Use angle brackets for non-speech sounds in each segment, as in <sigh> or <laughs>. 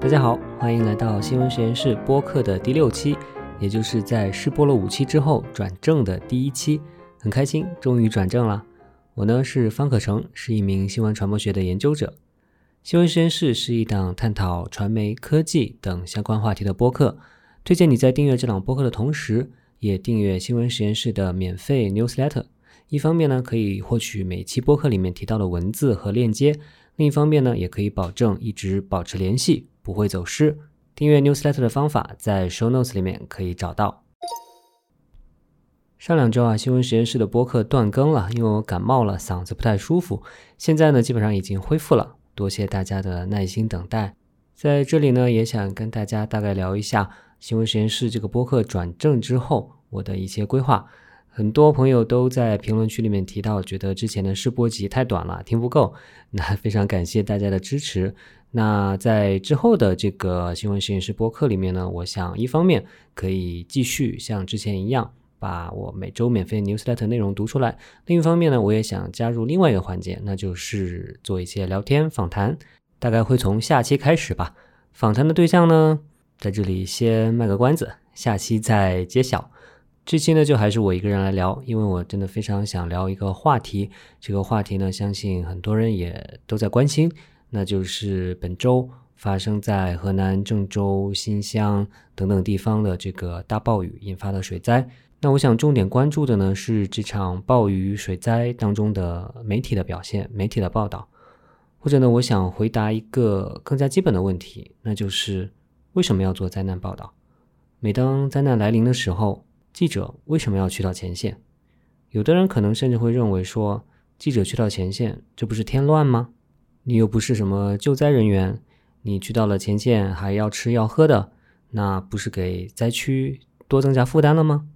大家好，欢迎来到新闻实验室播客的第六期，也就是在试播了五期之后转正的第一期。很开心，终于转正了。我呢是方可成，是一名新闻传播学的研究者。新闻实验室是一档探讨传媒、科技等相关话题的播客。推荐你在订阅这档播客的同时，也订阅新闻实验室的免费 newsletter。一方面呢，可以获取每期播客里面提到的文字和链接；另一方面呢，也可以保证一直保持联系。不会走失。订阅 newsletter 的方法在 show notes 里面可以找到。上两周啊，新闻实验室的播客断更了，因为我感冒了，嗓子不太舒服。现在呢，基本上已经恢复了，多谢大家的耐心等待。在这里呢，也想跟大家大概聊一下新闻实验室这个播客转正之后我的一些规划。很多朋友都在评论区里面提到，觉得之前的试播集太短了，听不够。那非常感谢大家的支持。那在之后的这个新闻实验室播客里面呢，我想一方面可以继续像之前一样，把我每周免费 newsletter 内容读出来；另一方面呢，我也想加入另外一个环节，那就是做一些聊天访谈。大概会从下期开始吧。访谈的对象呢，在这里先卖个关子，下期再揭晓。这期呢，就还是我一个人来聊，因为我真的非常想聊一个话题。这个话题呢，相信很多人也都在关心。那就是本周发生在河南郑州、新乡等等地方的这个大暴雨引发的水灾。那我想重点关注的呢是这场暴雨水灾当中的媒体的表现、媒体的报道，或者呢，我想回答一个更加基本的问题，那就是为什么要做灾难报道？每当灾难来临的时候，记者为什么要去到前线？有的人可能甚至会认为说，记者去到前线，这不是添乱吗？你又不是什么救灾人员，你去到了前线还要吃要喝的，那不是给灾区多增加负担了吗？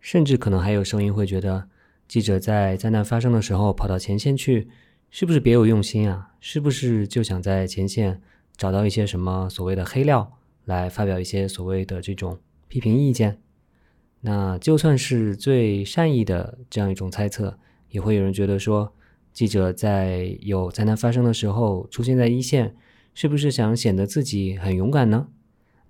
甚至可能还有声音会觉得，记者在灾难发生的时候跑到前线去，是不是别有用心啊？是不是就想在前线找到一些什么所谓的黑料，来发表一些所谓的这种批评意见？那就算是最善意的这样一种猜测，也会有人觉得说。记者在有灾难发生的时候出现在一线，是不是想显得自己很勇敢呢？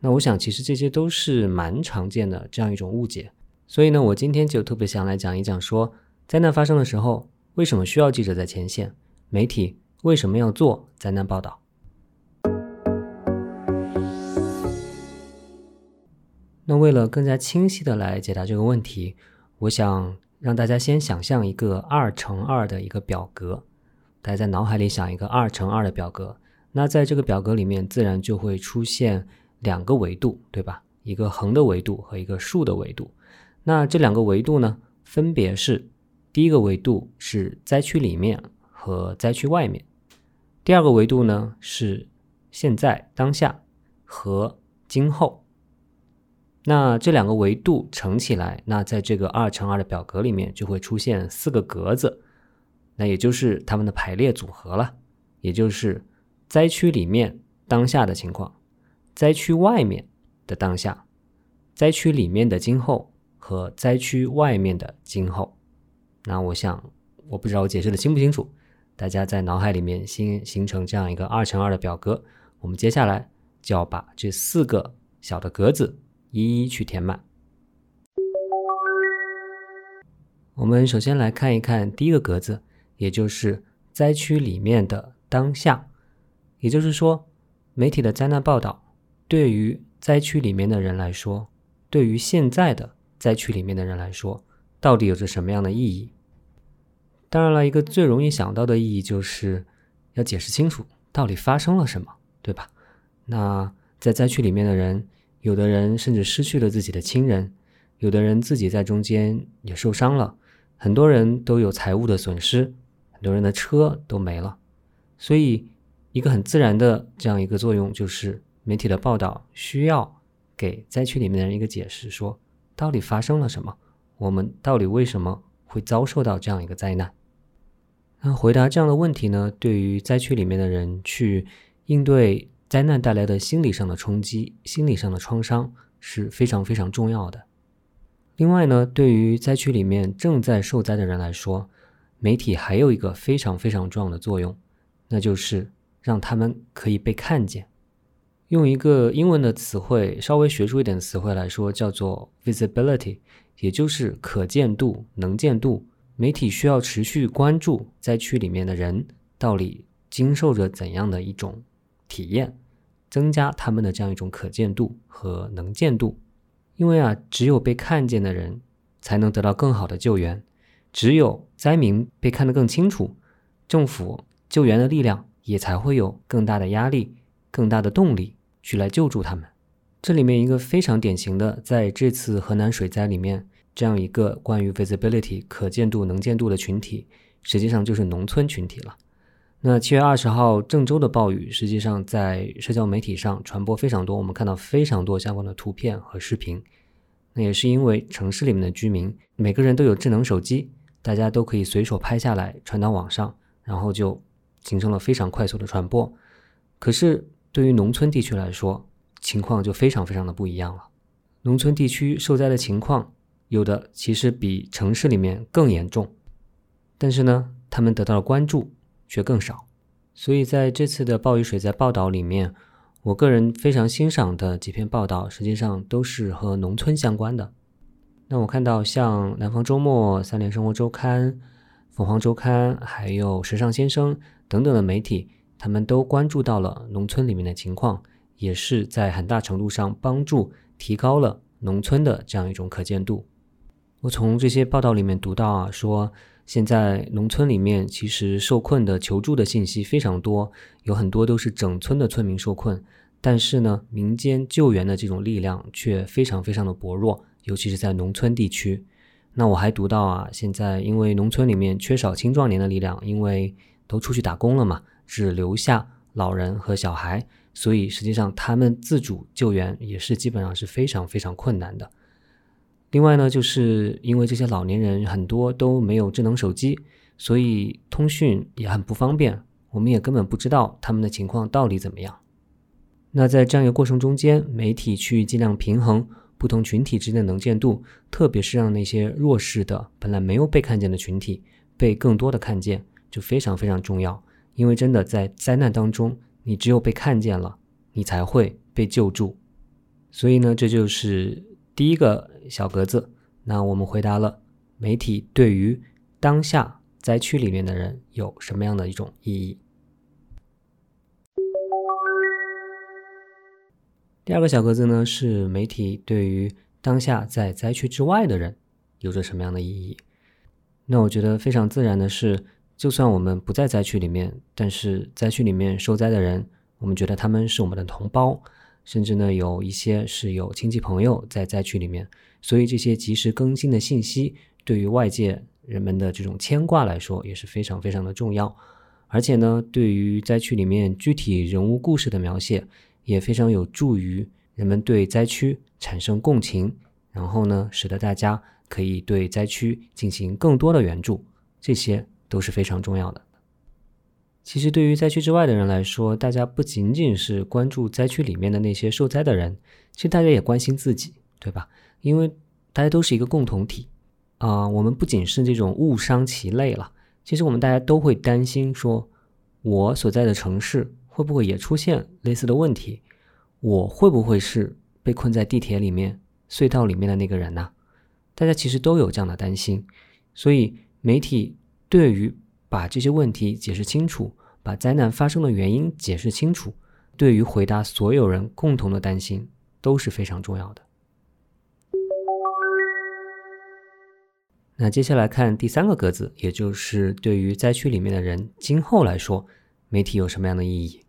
那我想，其实这些都是蛮常见的这样一种误解。所以呢，我今天就特别想来讲一讲，说灾难发生的时候，为什么需要记者在前线？媒体为什么要做灾难报道？那为了更加清晰的来解答这个问题，我想。让大家先想象一个二乘二的一个表格，大家在脑海里想一个二乘二的表格。那在这个表格里面，自然就会出现两个维度，对吧？一个横的维度和一个竖的维度。那这两个维度呢，分别是：第一个维度是灾区里面和灾区外面；第二个维度呢是现在当下和今后。那这两个维度乘起来，那在这个二乘二的表格里面就会出现四个格子，那也就是它们的排列组合了，也就是灾区里面当下的情况，灾区外面的当下，灾区里面的今后和灾区外面的今后。那我想，我不知道我解释的清不清楚，大家在脑海里面先形成这样一个二乘二的表格，我们接下来就要把这四个小的格子。一一去填满。我们首先来看一看第一个格子，也就是灾区里面的当下。也就是说，媒体的灾难报道对于灾区里面的人来说，对于现在的灾区里面的人来说，到底有着什么样的意义？当然了，一个最容易想到的意义就是要解释清楚到底发生了什么，对吧？那在灾区里面的人。有的人甚至失去了自己的亲人，有的人自己在中间也受伤了，很多人都有财务的损失，很多人的车都没了。所以，一个很自然的这样一个作用就是，媒体的报道需要给灾区里面的人一个解释，说到底发生了什么，我们到底为什么会遭受到这样一个灾难？那回答这样的问题呢？对于灾区里面的人去应对。灾难带来的心理上的冲击、心理上的创伤是非常非常重要的。另外呢，对于灾区里面正在受灾的人来说，媒体还有一个非常非常重要的作用，那就是让他们可以被看见。用一个英文的词汇，稍微学术一点的词汇来说，叫做 visibility，也就是可见度、能见度。媒体需要持续关注灾区里面的人到底经受着怎样的一种体验，增加他们的这样一种可见度和能见度。因为啊，只有被看见的人才能得到更好的救援，只有灾民被看得更清楚，政府救援的力量也才会有更大的压力、更大的动力。去来救助他们。这里面一个非常典型的，在这次河南水灾里面，这样一个关于 visibility 可见度、能见度的群体，实际上就是农村群体了。那七月二十号郑州的暴雨，实际上在社交媒体上传播非常多，我们看到非常多相关的图片和视频。那也是因为城市里面的居民每个人都有智能手机，大家都可以随手拍下来传到网上，然后就形成了非常快速的传播。可是。对于农村地区来说，情况就非常非常的不一样了。农村地区受灾的情况，有的其实比城市里面更严重，但是呢，他们得到了关注却更少。所以在这次的暴雨水灾报道里面，我个人非常欣赏的几篇报道，实际上都是和农村相关的。那我看到像南方周末、三联生活周刊、凤凰周刊，还有时尚先生等等的媒体。他们都关注到了农村里面的情况，也是在很大程度上帮助提高了农村的这样一种可见度。我从这些报道里面读到啊，说现在农村里面其实受困的求助的信息非常多，有很多都是整村的村民受困，但是呢，民间救援的这种力量却非常非常的薄弱，尤其是在农村地区。那我还读到啊，现在因为农村里面缺少青壮年的力量，因为都出去打工了嘛。只留下老人和小孩，所以实际上他们自主救援也是基本上是非常非常困难的。另外呢，就是因为这些老年人很多都没有智能手机，所以通讯也很不方便，我们也根本不知道他们的情况到底怎么样。那在这样一个过程中间，媒体去尽量平衡不同群体之间的能见度，特别是让那些弱势的、本来没有被看见的群体被更多的看见，就非常非常重要。因为真的在灾难当中，你只有被看见了，你才会被救助。所以呢，这就是第一个小格子。那我们回答了媒体对于当下灾区里面的人有什么样的一种意义。第二个小格子呢，是媒体对于当下在灾区之外的人有着什么样的意义？那我觉得非常自然的是。就算我们不在灾区里面，但是灾区里面受灾的人，我们觉得他们是我们的同胞，甚至呢有一些是有亲戚朋友在灾区里面，所以这些及时更新的信息对于外界人们的这种牵挂来说也是非常非常的重要，而且呢，对于灾区里面具体人物故事的描写也非常有助于人们对灾区产生共情，然后呢，使得大家可以对灾区进行更多的援助，这些。都是非常重要的。其实，对于灾区之外的人来说，大家不仅仅是关注灾区里面的那些受灾的人，其实大家也关心自己，对吧？因为大家都是一个共同体啊。我们不仅是这种物伤其类了，其实我们大家都会担心，说我所在的城市会不会也出现类似的问题？我会不会是被困在地铁里面、隧道里面的那个人呢？大家其实都有这样的担心，所以媒体。对于把这些问题解释清楚，把灾难发生的原因解释清楚，对于回答所有人共同的担心都是非常重要的。那接下来看第三个格子，也就是对于灾区里面的人今后来说，媒体有什么样的意义？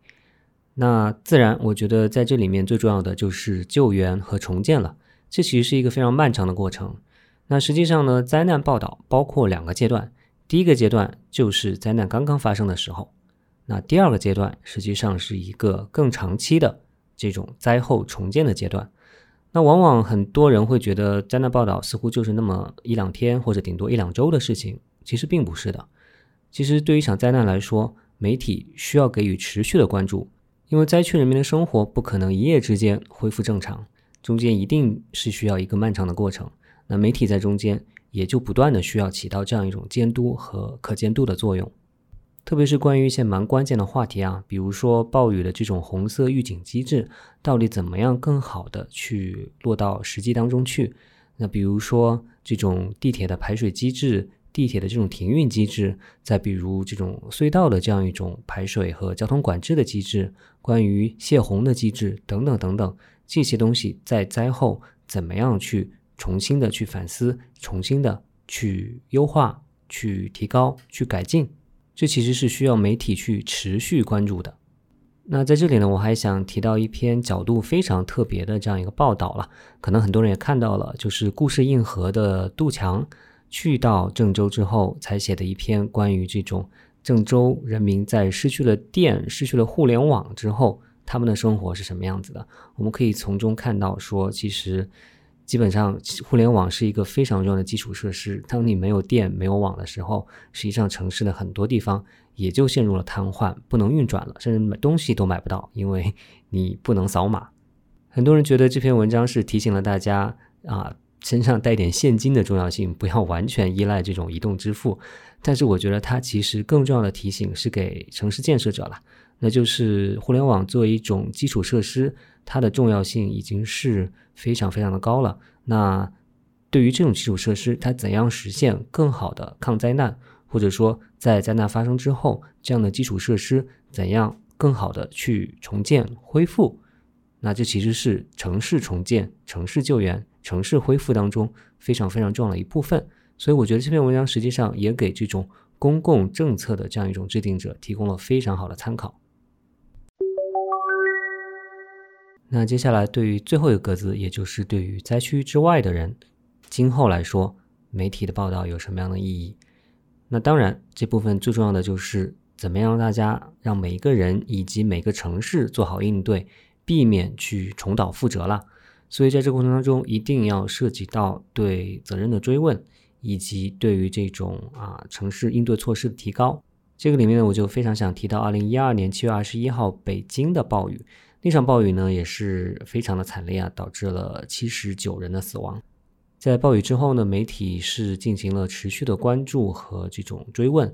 那自然，我觉得在这里面最重要的就是救援和重建了。这其实是一个非常漫长的过程。那实际上呢，灾难报道包括两个阶段。第一个阶段就是灾难刚刚发生的时候，那第二个阶段实际上是一个更长期的这种灾后重建的阶段。那往往很多人会觉得灾难报道似乎就是那么一两天或者顶多一两周的事情，其实并不是的。其实对于一场灾难来说，媒体需要给予持续的关注，因为灾区人民的生活不可能一夜之间恢复正常，中间一定是需要一个漫长的过程。那媒体在中间。也就不断的需要起到这样一种监督和可监督的作用。特别是关于一些蛮关键的话题啊，比如说暴雨的这种红色预警机制，到底怎么样更好的去落到实际当中去？那比如说这种地铁的排水机制、地铁的这种停运机制，再比如这种隧道的这样一种排水和交通管制的机制，关于泄洪的机制等等等等，这些东西在灾后怎么样去重新的去反思、重新的去优化、去提高、去改进？这其实是需要媒体去持续关注的。那在这里呢，我还想提到一篇角度非常特别的这样一个报道了，可能很多人也看到了，就是故事硬核的杜强去到郑州之后才写的一篇关于这种郑州人民在失去了电、失去了互联网之后，他们的生活是什么样子的。我们可以从中看到，说其实。基本上，互联网是一个非常重要的基础设施。当你没有电、没有网的时候，实际上城市的很多地方也就陷入了瘫痪，不能运转了，甚至买东西都买不到，因为 <laughs> 你不能扫码。很多人觉得这篇文章是提醒了大家啊，身上带点现金的重要性，不要完全依赖这种移动支付。但是，我觉得它其实更重要的提醒是给城市建设者了，那就是互联网作为一种基础设施。它的重要性已经是非常非常的高了。那对于这种基础设施，它怎样实现更好的抗灾难，或者说在灾难发生之后，这样的基础设施怎样更好的去重建恢复？那这其实是城市重建、城市救援、城市恢复当中非常非常重要的一部分。所以，我觉得这篇文章实际上也给这种公共政策的这样一种制定者提供了非常好的参考。那接下来，对于最后一个格子，也就是对于灾区之外的人，今后来说，媒体的报道有什么样的意义？那当然，这部分最重要的就是怎么样让大家让每一个人以及每个城市做好应对，避免去重蹈覆辙了。所以，在这个过程当中，一定要涉及到对责任的追问，以及对于这种啊城市应对措施的提高。这个里面呢，我就非常想提到二零一二年七月二十一号北京的暴雨。那场暴雨呢也是非常的惨烈啊，导致了七十九人的死亡。在暴雨之后呢，媒体是进行了持续的关注和这种追问。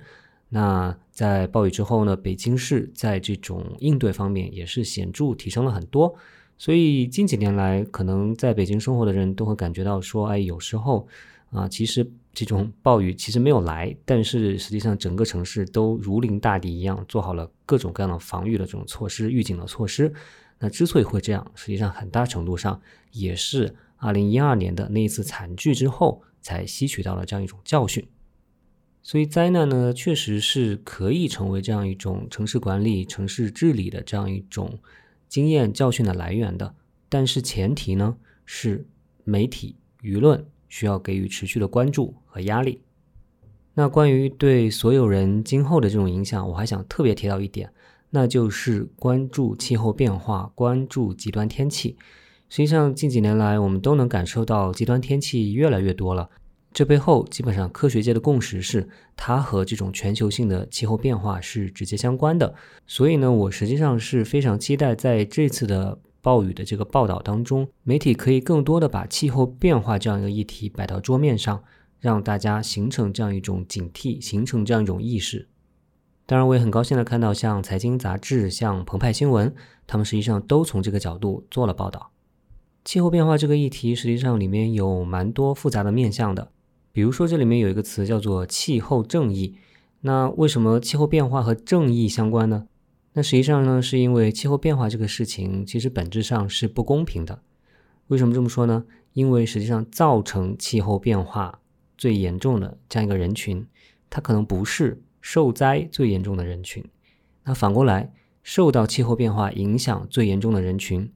那在暴雨之后呢，北京市在这种应对方面也是显著提升了很多。所以近几年来，可能在北京生活的人都会感觉到说，哎，有时候啊，其实这种暴雨其实没有来，但是实际上整个城市都如临大敌一样，做好了各种各样的防御的这种措施、预警的措施。那之所以会这样，实际上很大程度上也是二零一二年的那一次惨剧之后才吸取到了这样一种教训。所以灾难呢，确实是可以成为这样一种城市管理、城市治理的这样一种经验教训的来源的。但是前提呢，是媒体舆论需要给予持续的关注和压力。那关于对所有人今后的这种影响，我还想特别提到一点。那就是关注气候变化，关注极端天气。实际上，近几年来，我们都能感受到极端天气越来越多了。这背后，基本上科学界的共识是，它和这种全球性的气候变化是直接相关的。所以呢，我实际上是非常期待在这次的暴雨的这个报道当中，媒体可以更多的把气候变化这样一个议题摆到桌面上，让大家形成这样一种警惕，形成这样一种意识。当然，我也很高兴的看到，像财经杂志、像澎湃新闻，他们实际上都从这个角度做了报道。气候变化这个议题，实际上里面有蛮多复杂的面向的。比如说，这里面有一个词叫做气候正义。那为什么气候变化和正义相关呢？那实际上呢，是因为气候变化这个事情，其实本质上是不公平的。为什么这么说呢？因为实际上造成气候变化最严重的这样一个人群，他可能不是。受灾最严重的人群，那反过来，受到气候变化影响最严重的人群，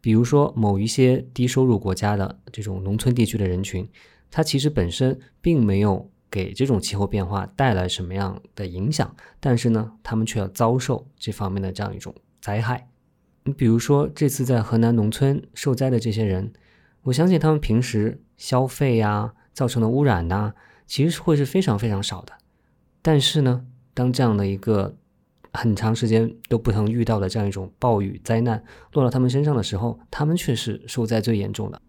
比如说某一些低收入国家的这种农村地区的人群，它其实本身并没有给这种气候变化带来什么样的影响，但是呢，他们却要遭受这方面的这样一种灾害。你比如说这次在河南农村受灾的这些人，我相信他们平时消费呀造成的污染呐，其实是会是非常非常少的。但是呢，当这样的一个很长时间都不曾遇到的这样一种暴雨灾难落到他们身上的时候，他们却是受灾最严重的。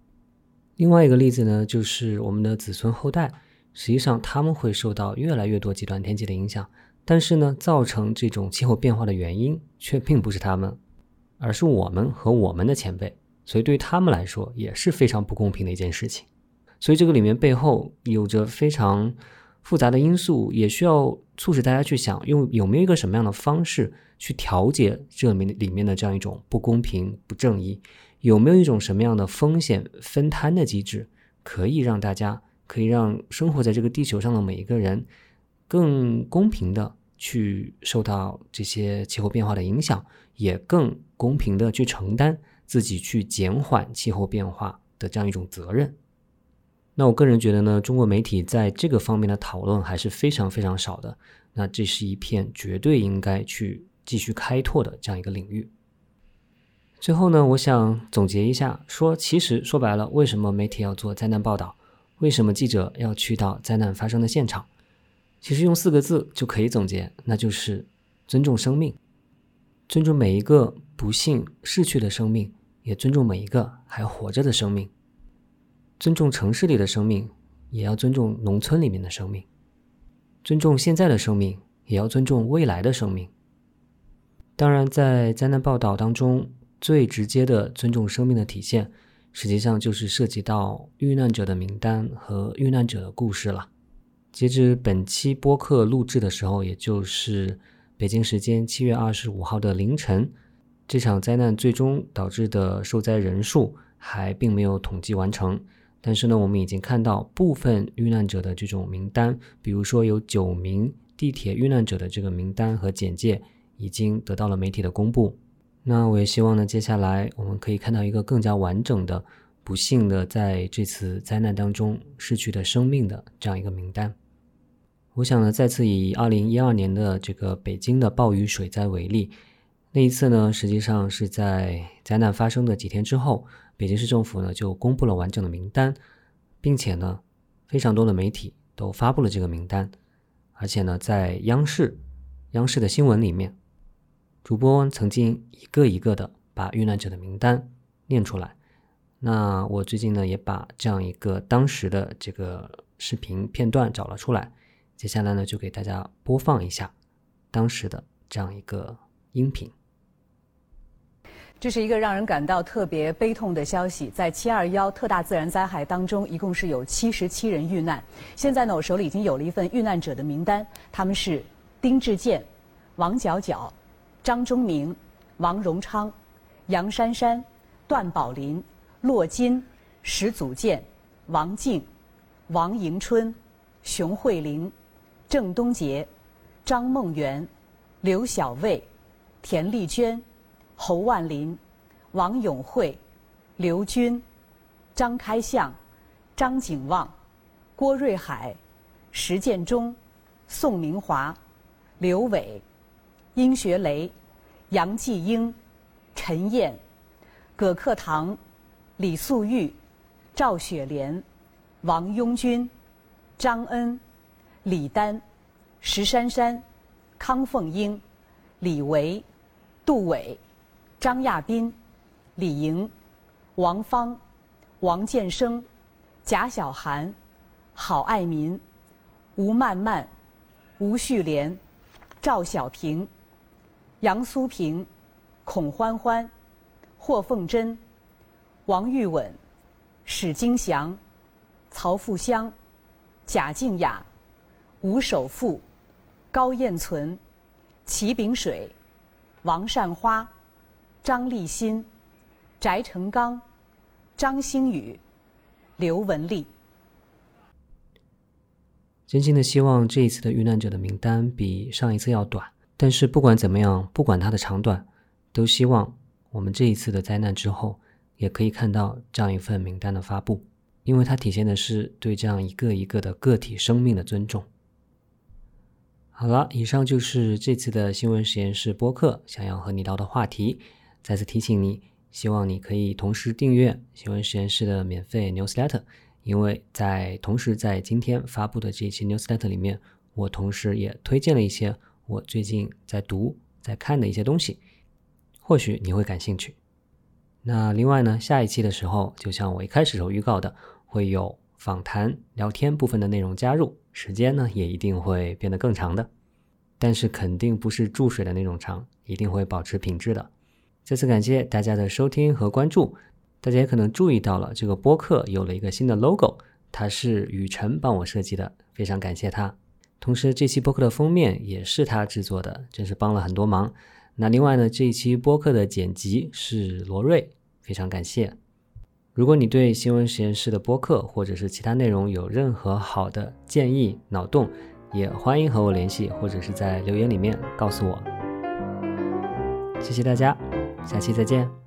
另外一个例子呢，就是我们的子孙后代，实际上他们会受到越来越多极端天气的影响，但是呢，造成这种气候变化的原因却并不是他们，而是我们和我们的前辈，所以对他们来说也是非常不公平的一件事情。所以这个里面背后有着非常复杂的因素，也需要促使大家去想，用有没有一个什么样的方式去调节这里面里面的这样一种不公平、不正义，有没有一种什么样的风险分摊的机制，可以让大家，可以让生活在这个地球上的每一个人。更公平的去受到这些气候变化的影响，也更公平的去承担自己去减缓气候变化的这样一种责任。那我个人觉得呢，中国媒体在这个方面的讨论还是非常非常少的。那这是一片绝对应该去继续开拓的这样一个领域。最后呢，我想总结一下，说其实说白了，为什么媒体要做灾难报道？为什么记者要去到灾难发生的现场？其实用四个字就可以总结，那就是尊重生命，尊重每一个不幸逝去的生命，也尊重每一个还活着的生命。尊重城市里的生命，也要尊重农村里面的生命；尊重现在的生命，也要尊重未来的生命。当然，在灾难报道当中，最直接的尊重生命的体现，实际上就是涉及到遇难者的名单和遇难者的故事了。截至本期播客录制的时候，也就是北京时间七月二十五号的凌晨，这场灾难最终导致的受灾人数还并没有统计完成。但是呢，我们已经看到部分遇难者的这种名单，比如说有九名地铁遇难者的这个名单和简介已经得到了媒体的公布。那我也希望呢，接下来我们可以看到一个更加完整的、不幸的在这次灾难当中逝去的生命的这样一个名单。我想呢，再次以二零一二年的这个北京的暴雨水灾为例，那一次呢，实际上是在灾难发生的几天之后，北京市政府呢就公布了完整的名单，并且呢，非常多的媒体都发布了这个名单，而且呢，在央视央视的新闻里面，主播曾经一个一个的把遇难者的名单念出来。那我最近呢，也把这样一个当时的这个视频片段找了出来。接下来呢，就给大家播放一下当时的这样一个音频。这是一个让人感到特别悲痛的消息，在七二幺特大自然灾害当中，一共是有七十七人遇难。现在呢，我手里已经有了一份遇难者的名单，他们是丁志健、王角角、张忠明、王荣昌、杨珊珊、段宝林、骆金、石祖建、王静、王迎春、熊慧玲。郑东杰、张梦圆、刘小卫、田丽娟、侯万林、王永慧、刘军、张开相、张景旺、郭瑞海、石建忠、宋明华、刘伟、殷学雷、杨继英、陈燕、葛克堂、李素玉、赵雪莲、王拥军、张恩。李丹、石珊珊、康凤英、李维、杜伟、张亚斌、李莹、王芳、王建生、贾小涵、郝爱民、吴曼曼、吴旭莲、赵小平、杨苏平、孔欢欢、霍凤珍、王玉稳、史金祥、曹富香、贾静雅。吴守富、高燕存、齐炳水、王善花、张立新、翟成刚、张星宇、刘文丽。真心的希望这一次的遇难者的名单比上一次要短，但是不管怎么样，不管它的长短，都希望我们这一次的灾难之后，也可以看到这样一份名单的发布，因为它体现的是对这样一个一个的个体生命的尊重。好了，以上就是这次的新闻实验室播客想要和你聊的话题。再次提醒你，希望你可以同时订阅新闻实验室的免费 newsletter，因为在同时在今天发布的这一期 newsletter 里面，我同时也推荐了一些我最近在读、在看的一些东西，或许你会感兴趣。那另外呢，下一期的时候，就像我一开始时候预告的，会有访谈、聊天部分的内容加入。时间呢，也一定会变得更长的。但是肯定不是注水的那种长，一定会保持品质的。再次感谢大家的收听和关注，大家也可能注意到了，这个播客有了一个新的 logo，它是雨辰帮我设计的，非常感谢他。同时，这期播客的封面也是他制作的，真是帮了很多忙。那另外呢，这一期播客的剪辑是罗瑞，非常感谢。如果你对新闻实验室的播客或者是其他内容有任何好的建议、脑洞，也欢迎和我联系，或者是在留言里面告诉我。谢谢大家，下期再见。